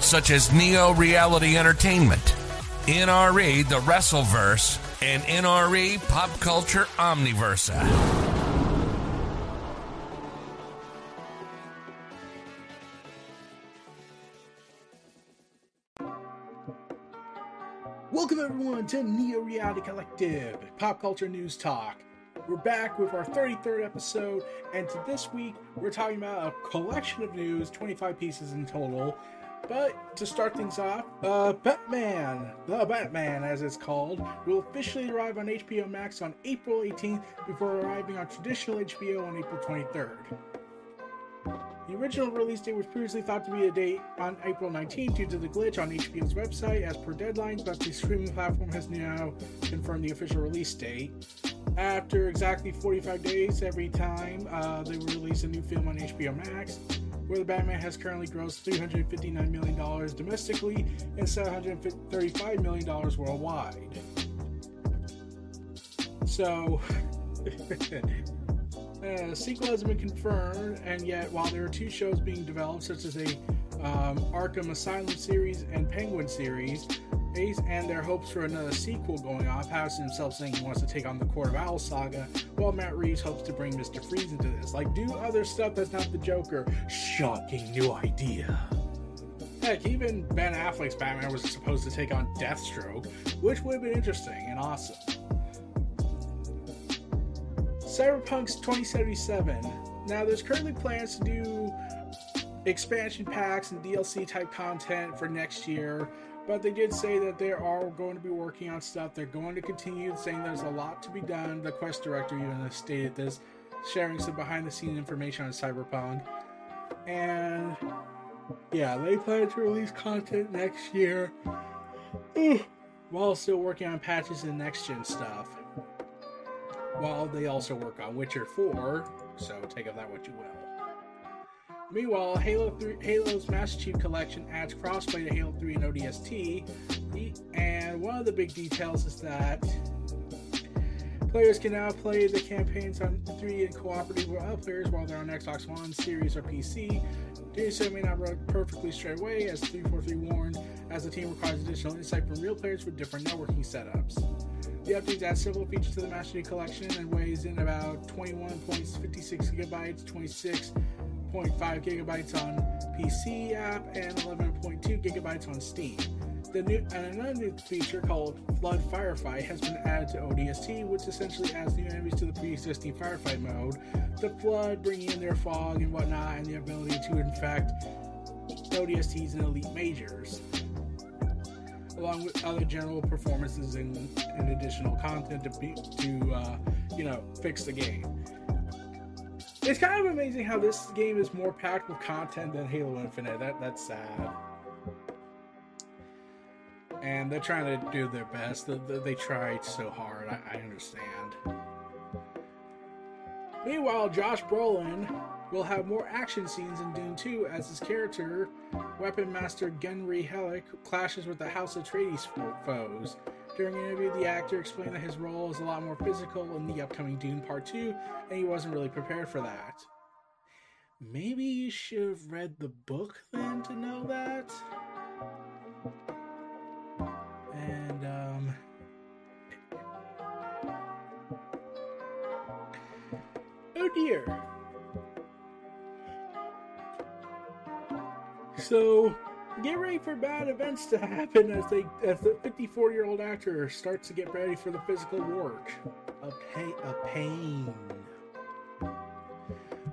such as Neo Reality Entertainment, NRE The Wrestleverse, and NRE Pop Culture Omniversa. Welcome everyone to Neo Reality Collective, Pop Culture News Talk. We're back with our 33rd episode, and to this week we're talking about a collection of news, 25 pieces in total. But to start things off, uh, Batman, the Batman as it's called, will officially arrive on HBO Max on April 18th before arriving on traditional HBO on April 23rd. The original release date was previously thought to be a date on April 19th due to the glitch on HBO's website as per deadline, but the streaming platform has now confirmed the official release date. After exactly 45 days every time uh, they release a new film on HBO Max, where the Batman has currently grossed $359 million domestically and $735 million worldwide. So, uh, sequel has been confirmed, and yet while there are two shows being developed, such as a um, Arkham Asylum series and Penguin series, and their hopes for another sequel going on, Pattinson himself saying he wants to take on the Court of Owls saga, while Matt Reeves hopes to bring Mr. Freeze into this. Like, do other stuff that's not the Joker. Shocking new idea. Heck, even Ben Affleck's Batman was supposed to take on Deathstroke, which would have been interesting and awesome. Cyberpunk's 2077. Now, there's currently plans to do expansion packs and DLC type content for next year, but they did say that they are going to be working on stuff. They're going to continue saying there's a lot to be done. The quest director even stated this, sharing some behind the scenes information on Cyberpunk. And yeah, they plan to release content next year while still working on patches and next gen stuff. While they also work on Witcher 4, so take of that what you will. Meanwhile, Halo 3, Halo's Master Chief Collection adds crossplay to Halo 3 and ODST, and one of the big details is that players can now play the campaigns on 3 and cooperative with other players while they're on Xbox One, Series, or PC. Doing so may not work perfectly straight away, as 343 warned, as the team requires additional insight from real players with different networking setups. The updates add several features to the Master Chief Collection and weighs in about 21.56 gigabytes, 26 11.5 gigabytes on PC app and 11.2 gigabytes on Steam. The new another new feature called Flood Firefight has been added to ODST, which essentially adds new enemies to the pre-existing firefight mode. The Flood bringing in their fog and whatnot, and the ability to infect ODSTs and elite majors, along with other general performances and, and additional content to be, to uh, you know fix the game. It's kind of amazing how this game is more packed with content than Halo Infinite. That that's sad. And they're trying to do their best. They, they tried so hard. I, I understand. Meanwhile, Josh Brolin will have more action scenes in Dune 2 as his character, Weapon Master Gurney Halleck, clashes with the House Atreides foes. During an interview, the actor explained that his role is a lot more physical in the upcoming Dune Part 2, and he wasn't really prepared for that. Maybe you should have read the book then to know that? And, um. Oh dear. So, get ready for bad events to happen as they as the 54 year old actor starts to get ready for the physical work. A pain a pain.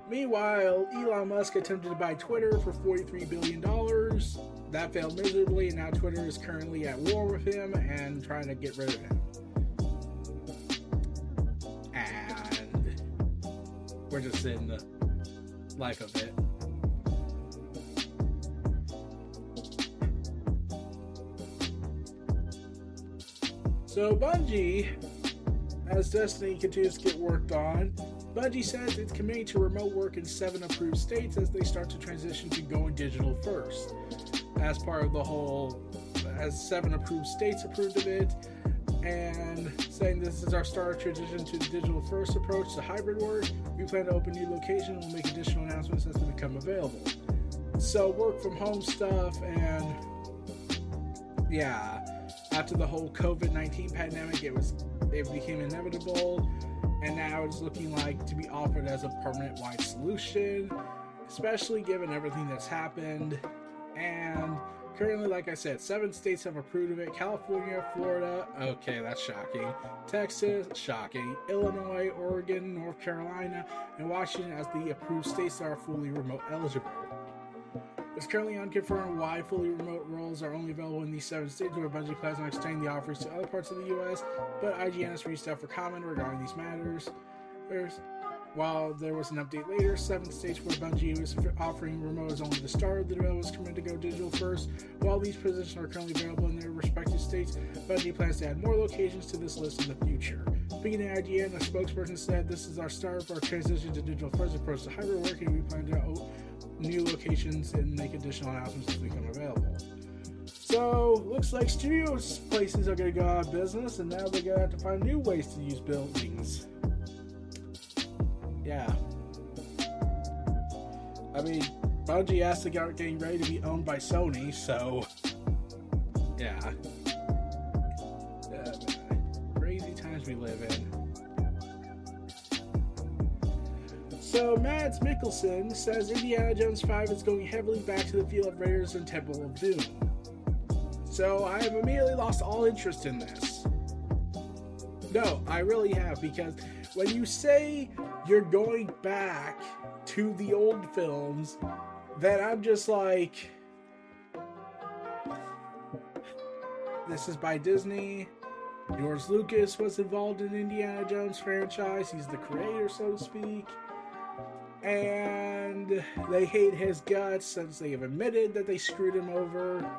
Meanwhile elon musk attempted to buy twitter for 43 billion dollars. That failed miserably and now twitter is currently at war with him and trying to get rid of him. And we're just in the life of it So Bungie, as Destiny continues to get worked on, Bungie says it's committing to remote work in seven approved states as they start to transition to going digital first. As part of the whole, as seven approved states approved of it, and saying this is our start of transition to the digital first approach to hybrid work. We plan to open new locations and we'll make additional announcements as they become available. So work from home stuff and yeah, after the whole COVID nineteen pandemic, it was it became inevitable, and now it's looking like to be offered as a permanent wide solution, especially given everything that's happened. And currently, like I said, seven states have approved of it: California, Florida. Okay, that's shocking. Texas, shocking. Illinois, Oregon, North Carolina, and Washington as the approved states that are fully remote eligible. It's currently unconfirmed why fully remote roles are only available in these seven states where Bungie plans on extending the offerings to other parts of the U.S., but IGN has reached out for comment regarding these matters. There's, while there was an update later, seven states where Bungie was offering remote is only the start the development committed to go digital first. While these positions are currently available in their respective states, Bungie plans to add more locations to this list in the future. Speaking of IGN, a spokesperson said, This is our start for our transition to digital first approach to hybrid working. We plan to new locations and make additional announcements as they become available. So, looks like studio places are going to go out of business, and now they're going to have to find new ways to use buildings. Yeah. I mean, Bungie has to get getting ready to be owned by Sony, so. Yeah. yeah crazy times we live in. So Mads Mikkelsen says Indiana Jones 5 is going heavily back to the feel of Raiders and Temple of Doom. So I have immediately lost all interest in this. No, I really have, because when you say you're going back to the old films, then I'm just like. This is by Disney. George Lucas was involved in Indiana Jones franchise. He's the creator, so to speak and they hate his guts since they have admitted that they screwed him over.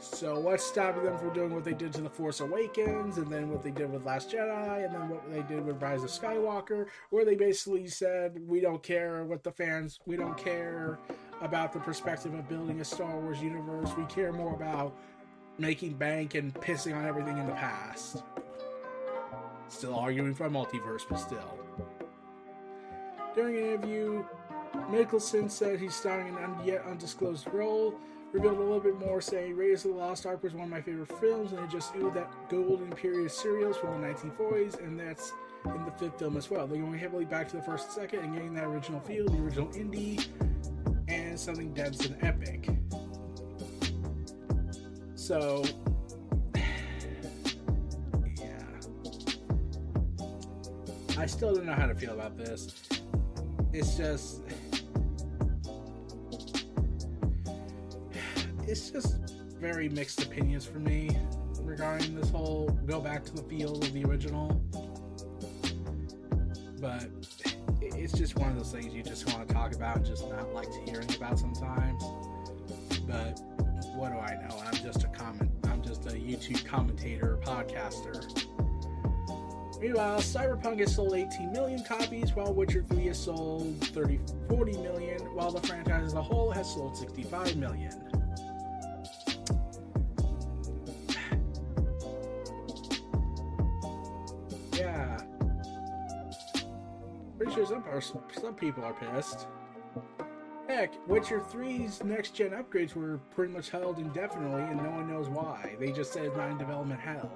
So what's stopping them from doing what they did to The Force Awakens, and then what they did with Last Jedi, and then what they did with Rise of Skywalker, where they basically said, we don't care what the fans, we don't care about the perspective of building a Star Wars universe, we care more about making bank and pissing on everything in the past. Still arguing for a multiverse, but still. During an interview, Mikkelsen said he's starring in an yet undisclosed role, revealed a little bit more, saying Raiders of the Lost Ark was one of my favorite films, and it just oozed that golden period serials from the 1940s, and that's in the fifth film as well. They're going heavily back to the first and second and getting that original feel, the original indie, and something dense and epic. So, yeah. I still don't know how to feel about this it's just it's just very mixed opinions for me regarding this whole go back to the feel of the original. But it's just one of those things you just want to talk about and just not like to hearing about sometimes. But what do I know? I'm just a comment. I'm just a YouTube commentator, podcaster. Meanwhile, Cyberpunk has sold 18 million copies, while Witcher 3 has sold 30, 40 million, while the franchise as a whole has sold 65 million. yeah. Pretty sure some, some people are pissed. Heck, Witcher 3's next gen upgrades were pretty much held indefinitely, and no one knows why. They just said it's not in development hell.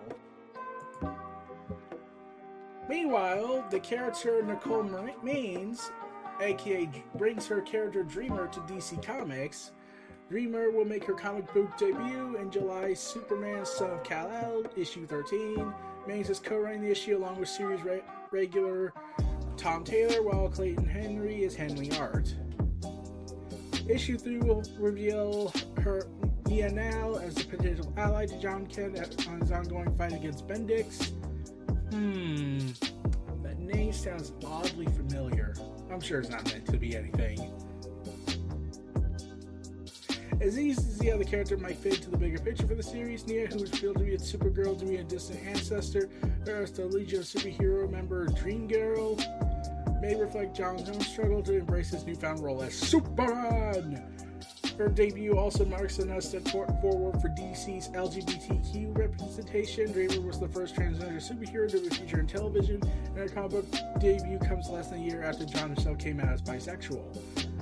Meanwhile, the character Nicole Maines, aka brings her character Dreamer to DC Comics. Dreamer will make her comic book debut in July Superman Son of Kal-El, issue 13. Maines is co-writing the issue along with series re- regular Tom Taylor, while Clayton Henry is handling art. Issue 3 will reveal her Nia Nal as a potential ally to Jon Kent on his ongoing fight against Bendix. Hmm. That name sounds oddly familiar. I'm sure it's not meant to be anything. As easy as the other character might fit into the bigger picture for the series, Nia, who was revealed to be a Supergirl to be a distant ancestor, or as the Legion of Superhero member Dream Girl may reflect Jon's struggle to embrace his newfound role as Superman. Her debut also marks another step forward for DC's LGBTQ representation. Dreamer was the first transgender superhero to be featured in television, and her comic book debut comes less than a year after Jon himself came out as bisexual.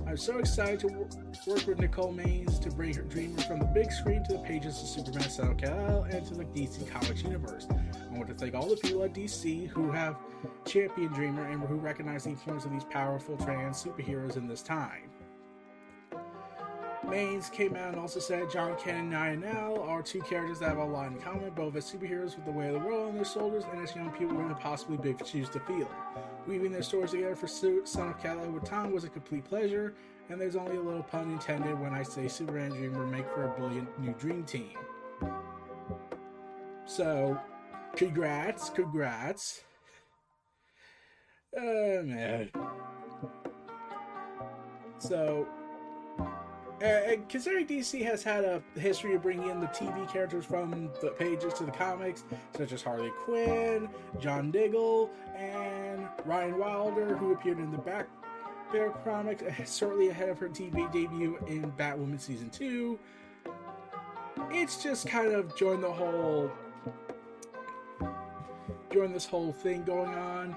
I'm so excited to work with Nicole Maines to bring her Dreamer from the big screen to the pages of Superman SNL and to the DC Comics universe. I want to thank all the people at DC who have championed Dreamer and who recognize the influence of these powerful trans superheroes in this time. Maines came out and also said Jon Ken and Nile are two characters that have a lot in common, both as superheroes with the weight of the world on their shoulders and as young people with impossibly big shoes to fill. Weaving their stories together for Son of Kal-El with Tom was a complete pleasure, and there's only a little pun intended when I say Superman Dream will make for a brilliant new dream team. So, congrats, congrats. Oh man. So, uh, considering DC has had a history of bringing in the TV characters from the pages to the comics, such as Harley Quinn, John Diggle, and Ryan Wilder, who appeared in the Back Bear comics uh, shortly ahead of her TV debut in Batwoman season two. It's just kind of joined the whole, join this whole thing going on,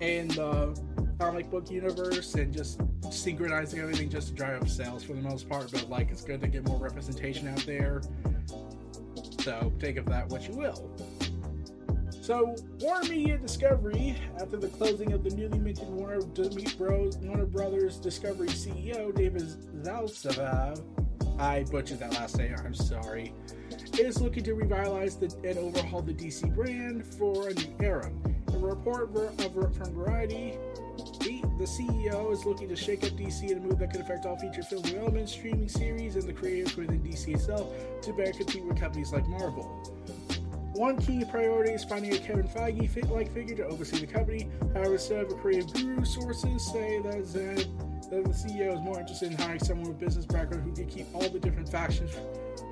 and the comic book universe and just synchronizing everything just to drive up sales for the most part. But like, it's good to get more representation out there. So take of that what you will. So, Warner Media Discovery, after the closing of the newly minted Warner Bros. Warner Brothers Discovery CEO David Zaslav, I butchered that last name. I'm sorry. Is looking to revitalize the, and overhaul the DC brand for a new era. A report from Variety the CEO is looking to shake up DC in a move that could affect all feature film development, streaming series, and the creators within DC itself to better compete with companies like Marvel. One key priority is finding a Kevin Feige fit like figure to oversee the company. However, a creative guru, sources say that, that the CEO is more interested in hiring someone with business background who can keep all the different factions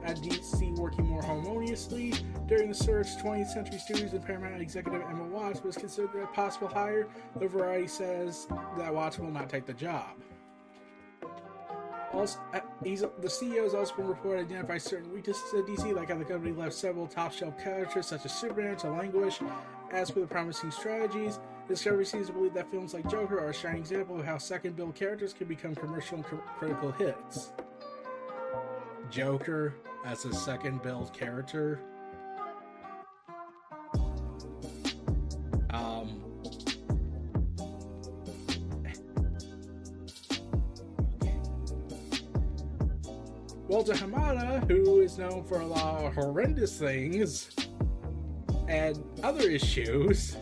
at DC working more harmoniously. During the search, 20th Century Studios and Paramount executive Emma Watts was considered a possible hire. The Variety says that Watts will not take the job. Also, uh, the CEO has also been reported to identify certain weaknesses at DC, like how the company left several top shelf characters such as Superman to languish. As for the promising strategies, Discovery seems to believe that films like Joker are a shining example of how second build characters can become commercial and critical hits. Joker as a second build character. Um, Walter Hamada, who is known for a lot of horrendous things and other issues.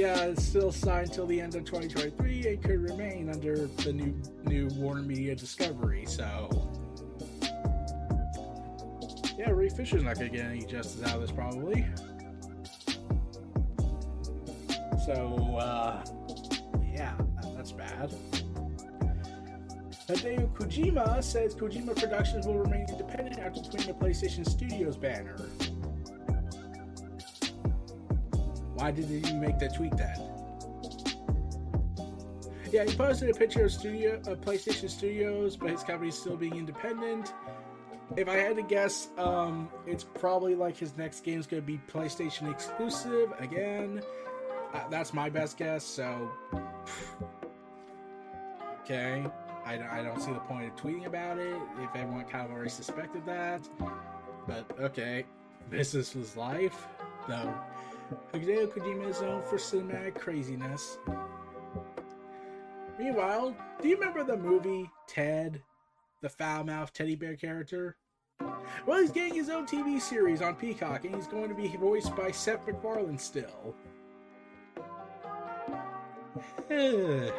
Yeah, it's still signed till the end of 2023 It could remain under the new new Warner Media Discovery. So, yeah, Ray Fisher's not going to get any justice out of this probably. So, uh, yeah, that's bad. Hideo Kojima says Kojima Productions will remain independent after putting the PlayStation Studios banner. Why did he make that tweet then? Yeah, he posted a picture of studio of PlayStation Studios, but his company's still being independent. If I had to guess, um, it's probably like his next game is going to be PlayStation exclusive again. Uh, that's my best guess. So, okay, I, I don't see the point of tweeting about it if everyone kind of already suspected that. But okay, business was life. So Hideo Kojima is known for cinematic craziness. Meanwhile, do you remember the movie Ted, the foul-mouthed teddy bear character? Well, he's getting his own TV series on Peacock, and he's going to be voiced by Seth MacFarlane still.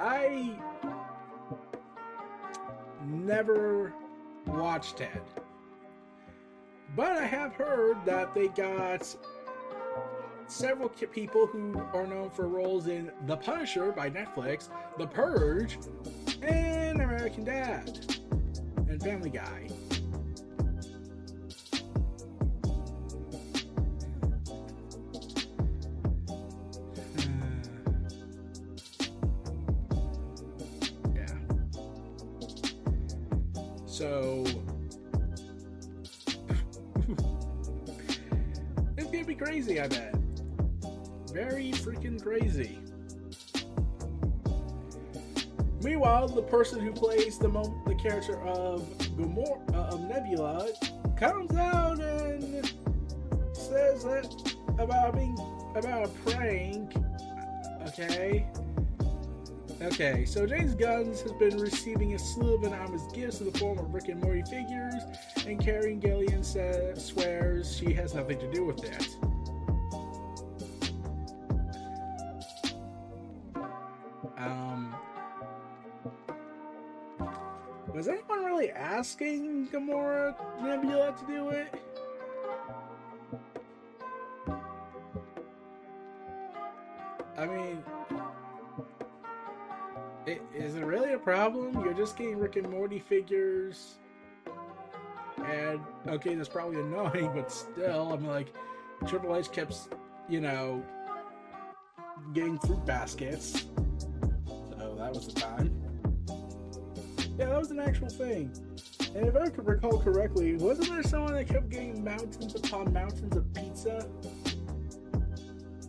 I never watched Ted. But I have heard that they got several people who are known for roles in The Punisher by Netflix, The Purge, and American Dad, and Family Guy. The person who plays the the character of Gamora, uh, of Nebula comes out and says that about being about a prank. Okay. Okay, so James Gunn has been receiving a slew of anonymous gifts in the form of Rick and Morty figures, and Karen Gillan says, swears she has nothing to do with it. Asking Gamora Nebula to do it? I mean, i- is it really a problem? You're just getting Rick and Morty figures, and okay, that's probably annoying, but still, I'm like, Triple H kept, you know, getting fruit baskets, so that was the time. Yeah, that was an actual thing. And if I could recall correctly, wasn't there someone that kept getting mountains upon mountains of pizza?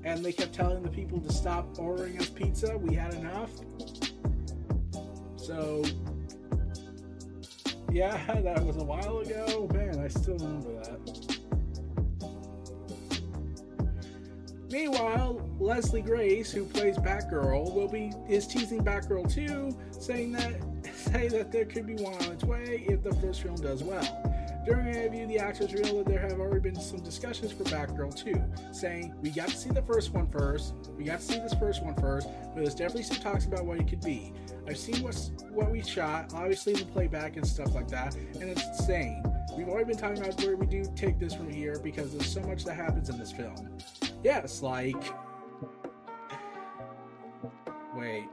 And they kept telling the people to stop ordering us pizza. We had enough. So, yeah, that was a while ago. Man, I still remember that. Meanwhile, Leslie Grace, who plays Batgirl, will be is teasing Batgirl too, saying that say that there could be one on its way if the first film does well. During an interview, the actors revealed that there have already been some discussions for Batgirl 2, saying, We got to see the first one first, we got to see this first one first, but there's definitely some talks about what it could be. I've seen what's, what we shot, obviously the playback and stuff like that, and it's insane. We've already been talking about where we do take this from here because there's so much that happens in this film. Yes, like. Wait.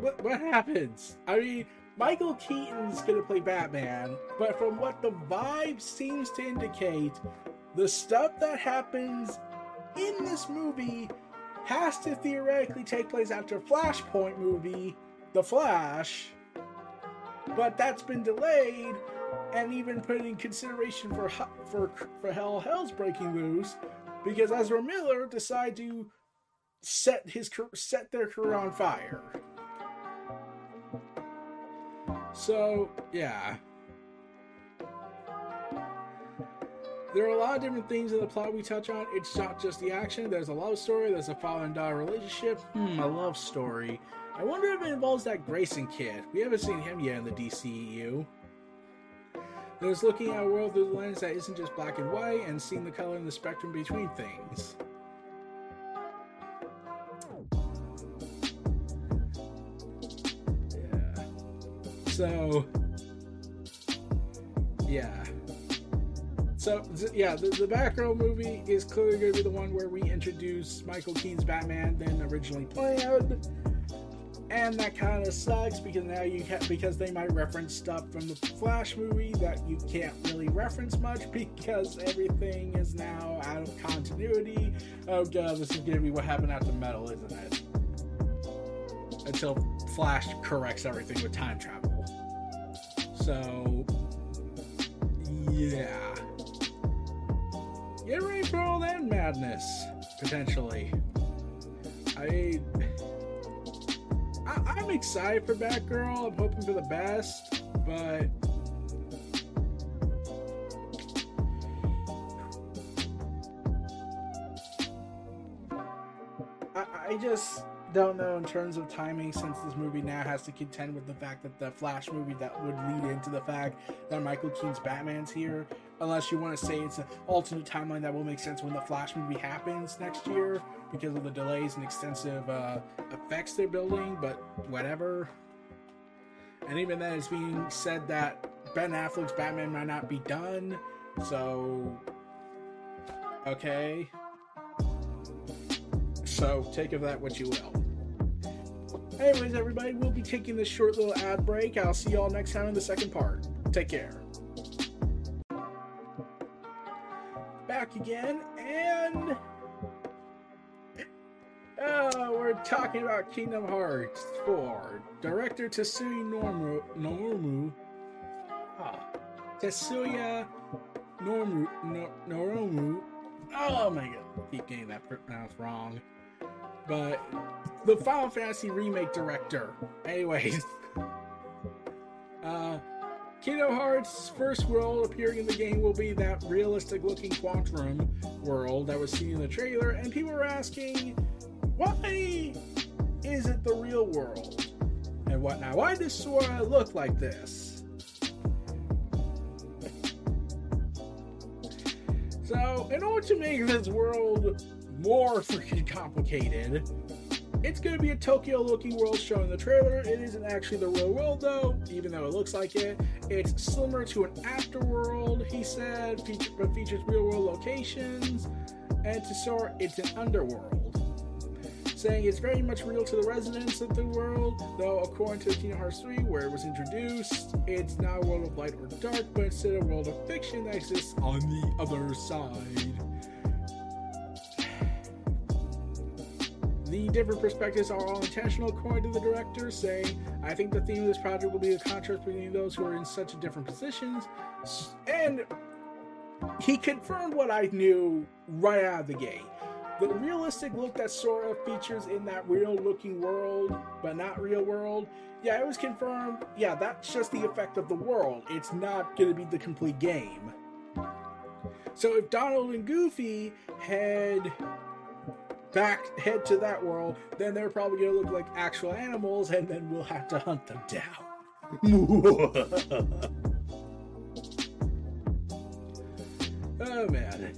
What, what happens? I mean, Michael Keaton's gonna play Batman, but from what the vibe seems to indicate, the stuff that happens in this movie has to theoretically take place after Flashpoint movie, The Flash, but that's been delayed and even put in consideration for for for Hell Hell's breaking loose because Ezra Miller decided to set his set their career on fire. So yeah, there are a lot of different things in the plot we touch on. It's not just the action. There's a love story. There's a father and daughter relationship. Hmm, a love story. I wonder if it involves that Grayson kid. We haven't seen him yet in the DCEU. There's looking at a world through the lens that isn't just black and white and seeing the color and the spectrum between things. So, yeah. So, yeah, the, the Batgirl movie is clearly going to be the one where we introduce Michael Keaton's Batman than originally planned and that kind of sucks because now you can because they might reference stuff from the Flash movie that you can't really reference much because everything is now out of continuity. Oh god, this is gonna be what happened after Metal, isn't it? Until Flash corrects everything with time travel. So, yeah. Get ready for all that madness, potentially. I. I, I'm excited for Batgirl. I'm hoping for the best, but I, I just don't know in terms of timing since this movie now has to contend with the fact that the Flash movie that would lead into the fact that Michael Keaton's Batman's here. Unless you want to say it's an alternate timeline that will make sense when the Flash movie happens next year because of the delays and extensive uh, effects they're building, but whatever. And even then, it's being said that Ben Affleck's Batman might not be done So, okay. So, take of that what you will. Anyways, everybody, we'll be taking this short little ad break. I'll see y'all next time in the second part. Take care. Back again, and uh, we're talking about Kingdom Hearts 4. Director Tetsuya Normu, Normu ah, Tetsuya Normu. Oh my god, I keep getting that pronounced wrong. But the Final Fantasy remake director. Anyways, uh, Kingdom Hearts' first world appearing in the game will be that realistic looking quantum world that was seen in the trailer, and people are asking, why is it the real world? And whatnot? Why does Sora look like this? So, in order to make this world more freaking complicated, it's going to be a Tokyo looking world shown in the trailer. It isn't actually the real world though, even though it looks like it. It's similar to an afterworld, he said, feature, but features real world locations. And to Sora, it's an underworld. Saying it's very much real to the residents of the world, though according to Kingdom Hearts 3, where it was introduced, it's not a world of light or dark, but instead a world of fiction that exists on the other side. The different perspectives are all intentional, according to the director, saying, I think the theme of this project will be the contrast between those who are in such different positions. And he confirmed what I knew right out of the gate. The realistic look that Sora features in that real looking world, but not real world, yeah, it was confirmed. Yeah, that's just the effect of the world. It's not going to be the complete game. So if Donald and Goofy had back head to that world, then they're probably going to look like actual animals, and then we'll have to hunt them down. oh man.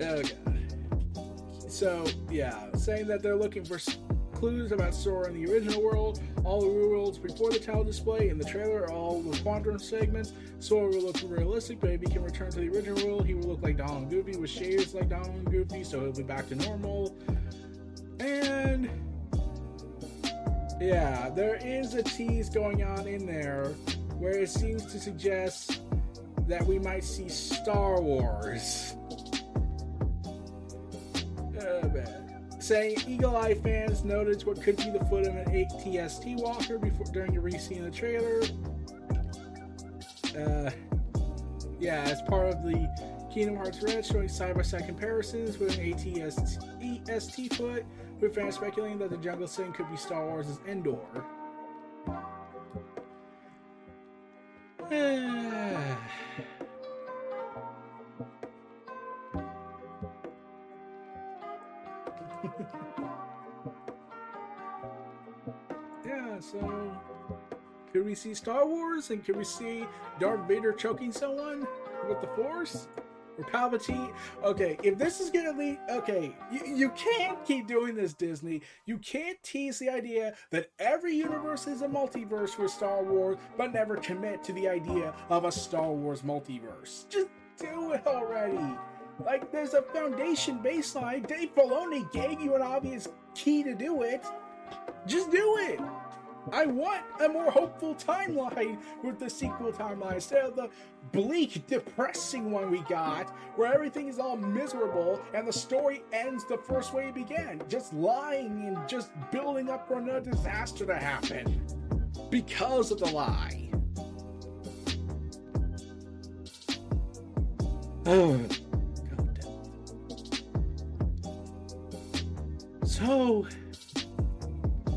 Oh god. So yeah, saying that they're looking for clues about Sora in the original world, all the worlds before the title display, in the trailer, are all the quantum segments. so Sora will look realistic, but if he can return to the original world, he will look like Donald Goofy with shades like Donald Goofy, so he'll be back to normal. And yeah, there is a tease going on in there where it seems to suggest that we might see Star Wars. Uh, oh, man saying Eagle Eye fans noticed what could be the foot of an ATST walker before during a re-seeing the trailer. Uh, yeah, as part of the Kingdom Hearts Red showing side-by-side comparisons with an ATST foot, with fans speculating that the jungle scene could be Star Wars' Endor. yeah, so could we see Star Wars and could we see Darth Vader choking someone with the Force? Or Palpatine? Okay, if this is gonna lead, okay, you, you can't keep doing this, Disney. You can't tease the idea that every universe is a multiverse with Star Wars, but never commit to the idea of a Star Wars multiverse. Just do it already. Like, there's a foundation baseline. Dave Filoni gave you an obvious key to do it. Just do it. I want a more hopeful timeline with the sequel timeline instead of the bleak, depressing one we got, where everything is all miserable and the story ends the first way it began, just lying and just building up for another disaster to happen because of the lie. So,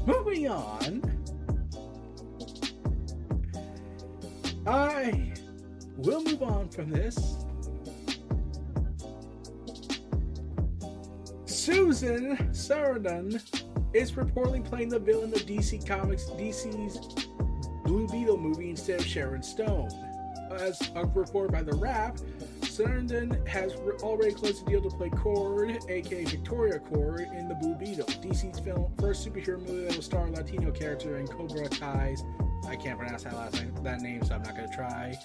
moving on, I will move on from this. Susan Sarandon is reportedly playing the villain of DC Comics, DC's Blue Beetle movie instead of Sharon Stone. As a report by The Wrap, Sarandon has already closed a deal to play Kord, aka Victoria Kord, in the Blue Beetle, DC's film first superhero movie that will star a Latino character in Cobra Kai's I can't pronounce that last name, that name, so I'm not gonna try.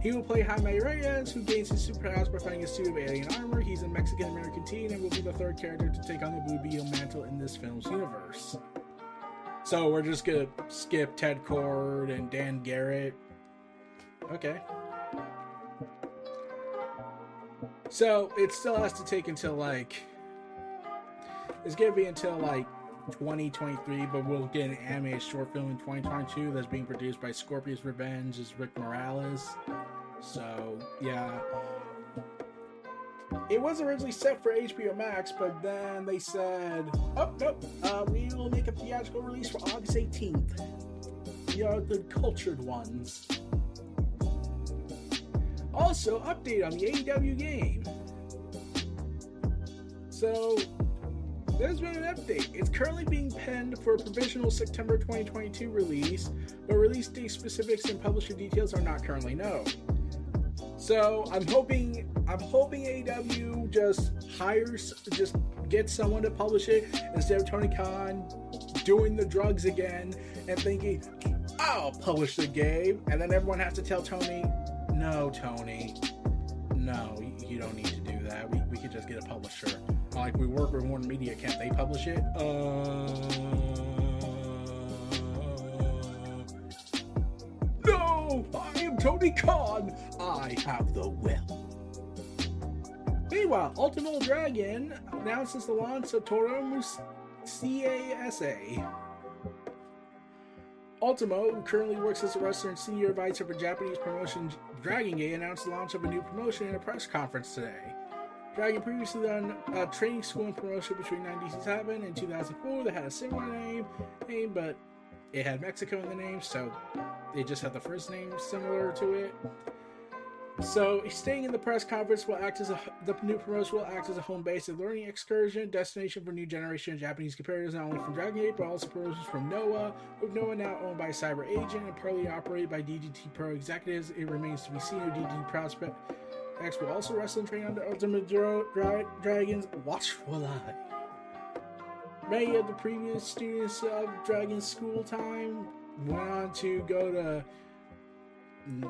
He will play Jaime Reyes, who gains his superpowers by finding a suit of alien armor. He's a Mexican American teen and will be the third character to take on the Blue Beetle mantle in this film's universe. So we're just gonna skip Ted Kord and Dan Garrett. Okay. So it still has to take until like it's gonna be until like 2023, but we'll get an animated short film in 2022 that's being produced by Scorpion's Revenge is Rick Morales. So yeah. It was originally set for HBO Max, but then they said, "Oh nope, uh, we will make a theatrical release for August 18th." We are the cultured ones. Also, update on the AEW game. So, there's been an update. It's currently being penned for a provisional September 2022 release, but release date specifics and publisher details are not currently known. So I'm hoping I'm hoping AEW just hires just gets someone to publish it instead of Tony Khan doing the drugs again and thinking I'll publish the game and then everyone has to tell Tony, no, Tony, no, you don't need to do that. We, we could just get a publisher. Like we work with Warner Media, can't they publish it? Uh, no, I am Tony Khan. I have the will. Meanwhile, Ultimate Dragon announces the launch of Torumu CASA. Ultimo, who currently works as a wrestler and senior advisor for Japanese promotion Dragon Gate, announced the launch of a new promotion in a press conference today. Dragon previously done a training school and promotion between 1997 and 2004 that had a similar name, name, but it had Mexico in the name, so they just had the first name similar to it. So, staying in the press conference will act as a the new promotion will act as a home base, a learning excursion, destination for new generation of Japanese competitors, not only from Dragon Gate but also promotions from Noah. With Noah now owned by Cyber Agent and partly operated by DDT Pro executives, it remains to be seen if DDT prospect X will also wrestle and train under Ultimate Dra- Dra- Dragon's Watchful Eye. Many of the previous students of Dragon School Time went on to go to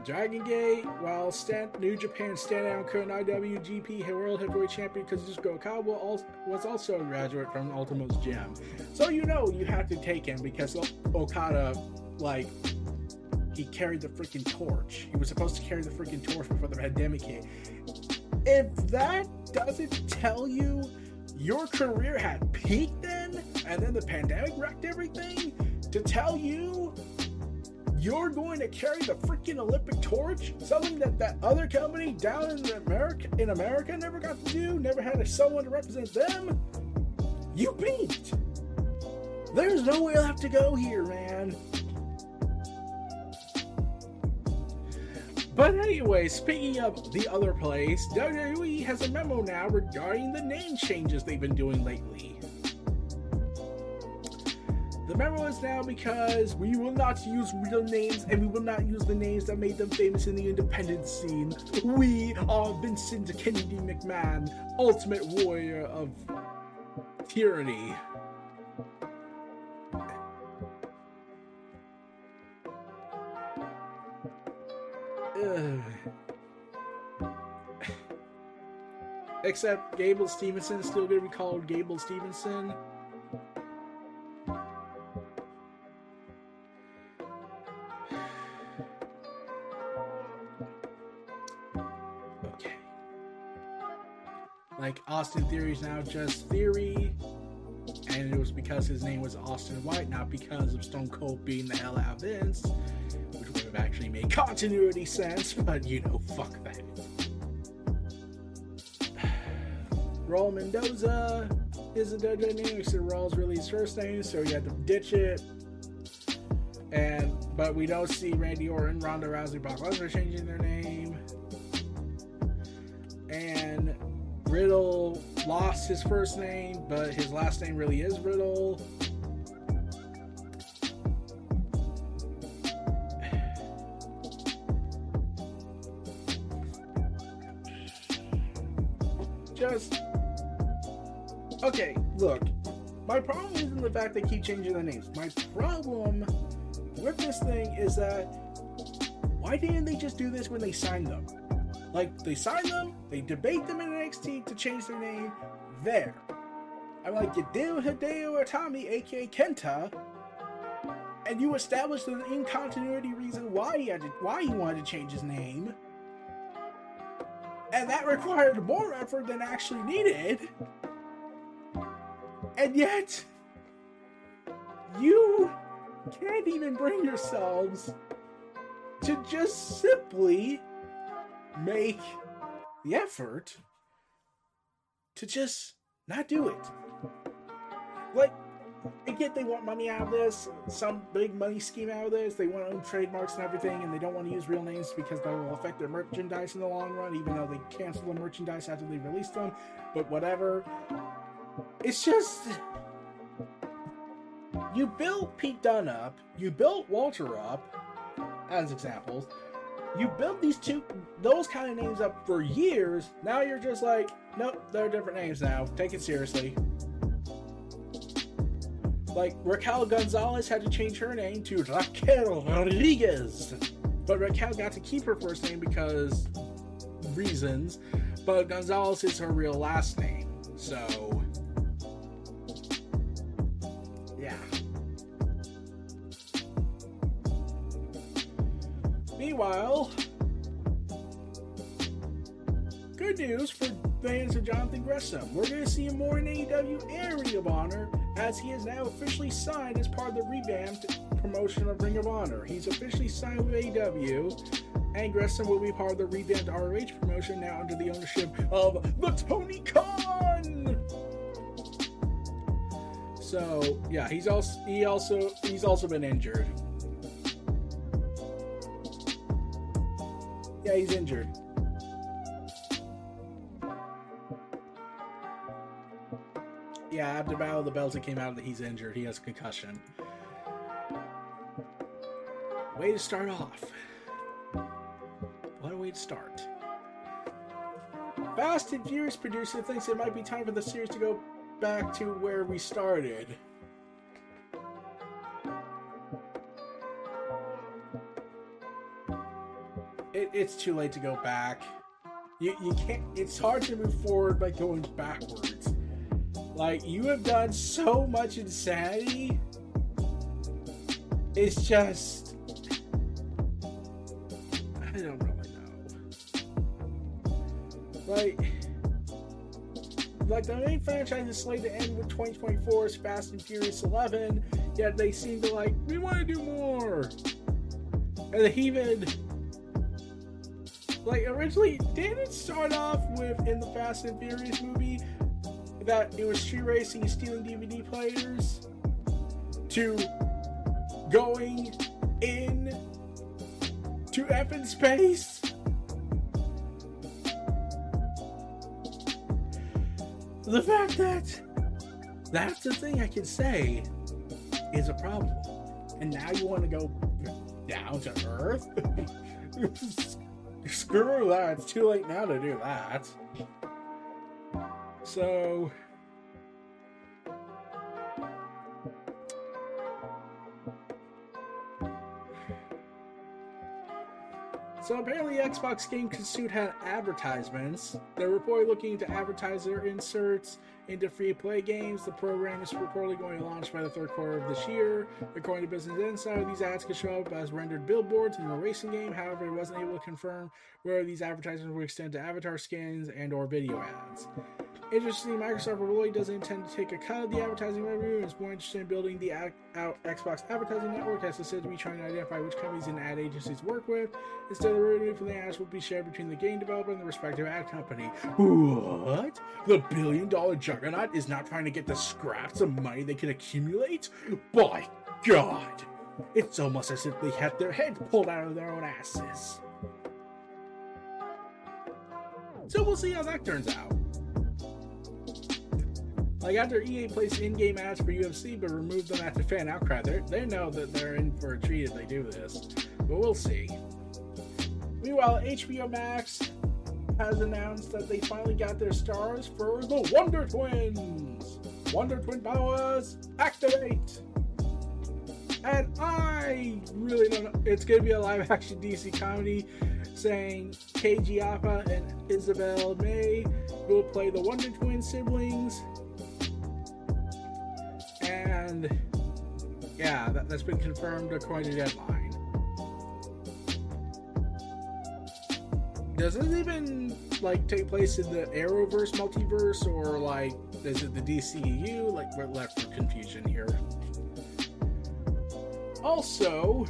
Dragon Gate, while Stan- New Japan standout current IWGP World Heavyweight Champion Kazuchika Okada was also a graduate from Ultimo's gym. So you know you have to take him because Okada, like, he carried the freaking torch. He was supposed to carry the freaking torch before the pandemic hit. If that doesn't tell you your career had peaked then, and then the pandemic wrecked everything, to tell you you're going to carry the freaking Olympic torch, something that that other company down in America in America never got to do, never had someone to represent them. You beat. There's nowhere left to go here, man. But anyway, speaking of the other place, WWE has a memo now regarding the name changes they've been doing lately. The memo is now because we will not use real names and we will not use the names that made them famous in the independent scene. We are Vincent Kennedy McMahon, ultimate warrior of tyranny. Except Gable Steveson is still to be called Gable Steveson. Like Austin Theory is now just Theory, and it was because his name was Austin White, not because of Stone Cold being the hell out of Vince, which would have actually made continuity sense, but you know, fuck that. Raul Mendoza is a dojo name. We said Raul's really his first name, so you had to ditch it. And but we don't see Randy Orton, Ronda Rousey, Brock Lesnar changing their name. Riddle lost his first name, but his last name really is Riddle. Just okay, look. My problem isn't the fact they keep changing the names. My problem with this thing is that why didn't they just do this when they signed them? Like they signed them, they debate them in NXT to change their name. There. I'm like Hideo Hideo Itami, aka Kenta, and you established an incontinuity reason why he had to, why he wanted to change his name, and that required more effort than actually needed. And yet, you can't even bring yourselves to just simply make the effort to just not do it. Like, I get they want money out of this, some big money scheme out of this. They want to own trademarks and everything, and they don't want to use real names because that will affect their merchandise in the long run, even though they cancel the merchandise after they release them. But whatever. It's just. You built Pete Dunne up, you built Walter up, as examples. You built these two, those kind of names up for years. Now you're just like, nope, they're different names now. Take it seriously. Like Raquel Gonzalez had to change her name to Raquel Rodriguez, but Raquel got to keep her first name because reasons. But Gonzalez is her real last name, so Meanwhile, good news for fans of Jonathan Gresham. We're going to see him more in AEW and Ring of Honor as he is now officially signed as part of the revamped promotion of Ring of Honor. He's officially signed with AEW, and Gresham will be part of the revamped ROH promotion now under the ownership of the Tony Khan. So yeah, he's also he also he's also been injured. Yeah, he's injured. Yeah, after Battle the Bells, it came out that he's injured. He has a concussion. Way to start off. What a way to start. Fast and Furious producer thinks it might be time for the series to go back to where we started. It's too late to go back. You, you can't. It's hard to move forward by going backwards. Like you have done so much insanity. It's just I don't really know. Like like the main franchise is slated to end with 2024's Fast and Furious 11, yet they seem to like we want to do more. And even like originally didn't it start off with in the Fast and Furious movie that it was street racing and stealing DVD players to going in to effing space. The fact that that's the thing I can say is a problem. And now you want to go down to Earth? Screw that. It's too late now to do that. So So apparently Xbox Game Suit had advertisements. They're reportedly looking to advertise their inserts into free play games. The program is reportedly going to launch by the third quarter of this year. According to Business Insider, these ads could show up as rendered billboards in a racing game. However, it wasn't able to confirm whether these advertisements would extend to avatar skins and or video ads. Interestingly, Microsoft really doesn't intend to take a cut of the advertising revenue and is more interested in building the ad- Xbox advertising network as it said to be trying to identify which companies and ad agencies work with. Instead, the revenue from the ads will be shared between the game developer and the respective ad company. What? The billion dollar juggernaut is not trying to get the scraps of money they can accumulate? By God! It's almost as if they had their heads pulled out of their own asses. So we'll see how that turns out. Like after EA placed in-game ads for UFC but removed them after fan outcry, they they know that they're in for a treat if they do this. But we'll see. Meanwhile, HBO Max has announced that they finally got their stars for the Wonder Twins. Wonder Twin powers activate. And I really don't know. It's going to be a live action DC comedy saying KJ Apa and Isabel May will play the Wonder Twin siblings. And yeah, that, has been confirmed according to Deadline. Does it even like take place in the Arrowverse multiverse or like is it the DCEU? Like we're left for confusion here. Also,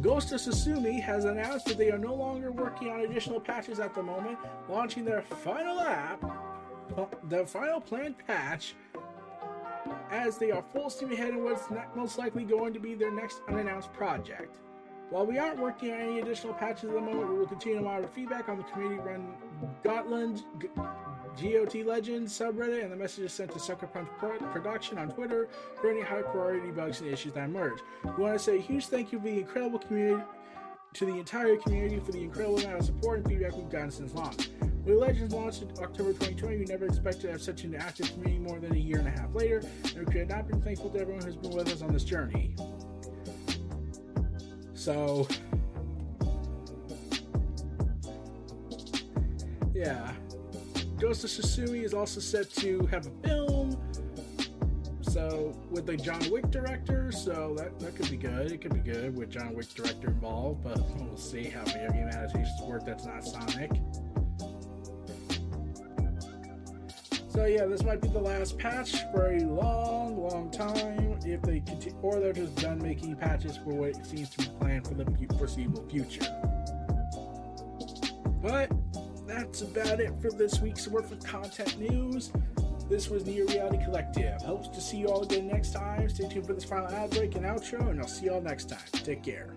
Ghost of Tsushima has announced that they are no longer working on additional patches at the moment, launching their final app, the final planned patch, as they are full steam ahead in what's most likely going to be their next unannounced project. While we aren't working on any additional patches at the moment, we will continue to monitor feedback on the community-run Gotland GOT Legends subreddit and the messages sent to Sucker Punch Production on Twitter for any high priority bugs and issues that emerge. We want to say a huge thank you to the incredible community, to the entire community for the incredible amount of support and feedback we've gotten since launch. When Legends launched in October 2020, we never expected to have such an active community more than a year and a half later, and we could not be thankful to everyone who's been with us on this journey. So, yeah. Ghost of Tsushima is also set to have a film. So with the John Wick director, so that, that could be good. It could be good with John Wick director involved, but we'll see how video game adaptations work. That's not Sonic. So yeah, this might be the last patch for a long, long time. If they continue, or they're just done making patches for what seems to be planned for the foreseeable future. But that's about it for this week's worth of content news. This was Neo Reality Collective. Hopes to see you all again next time. Stay tuned for this final ad break and outro, and I'll see you all next time. Take care.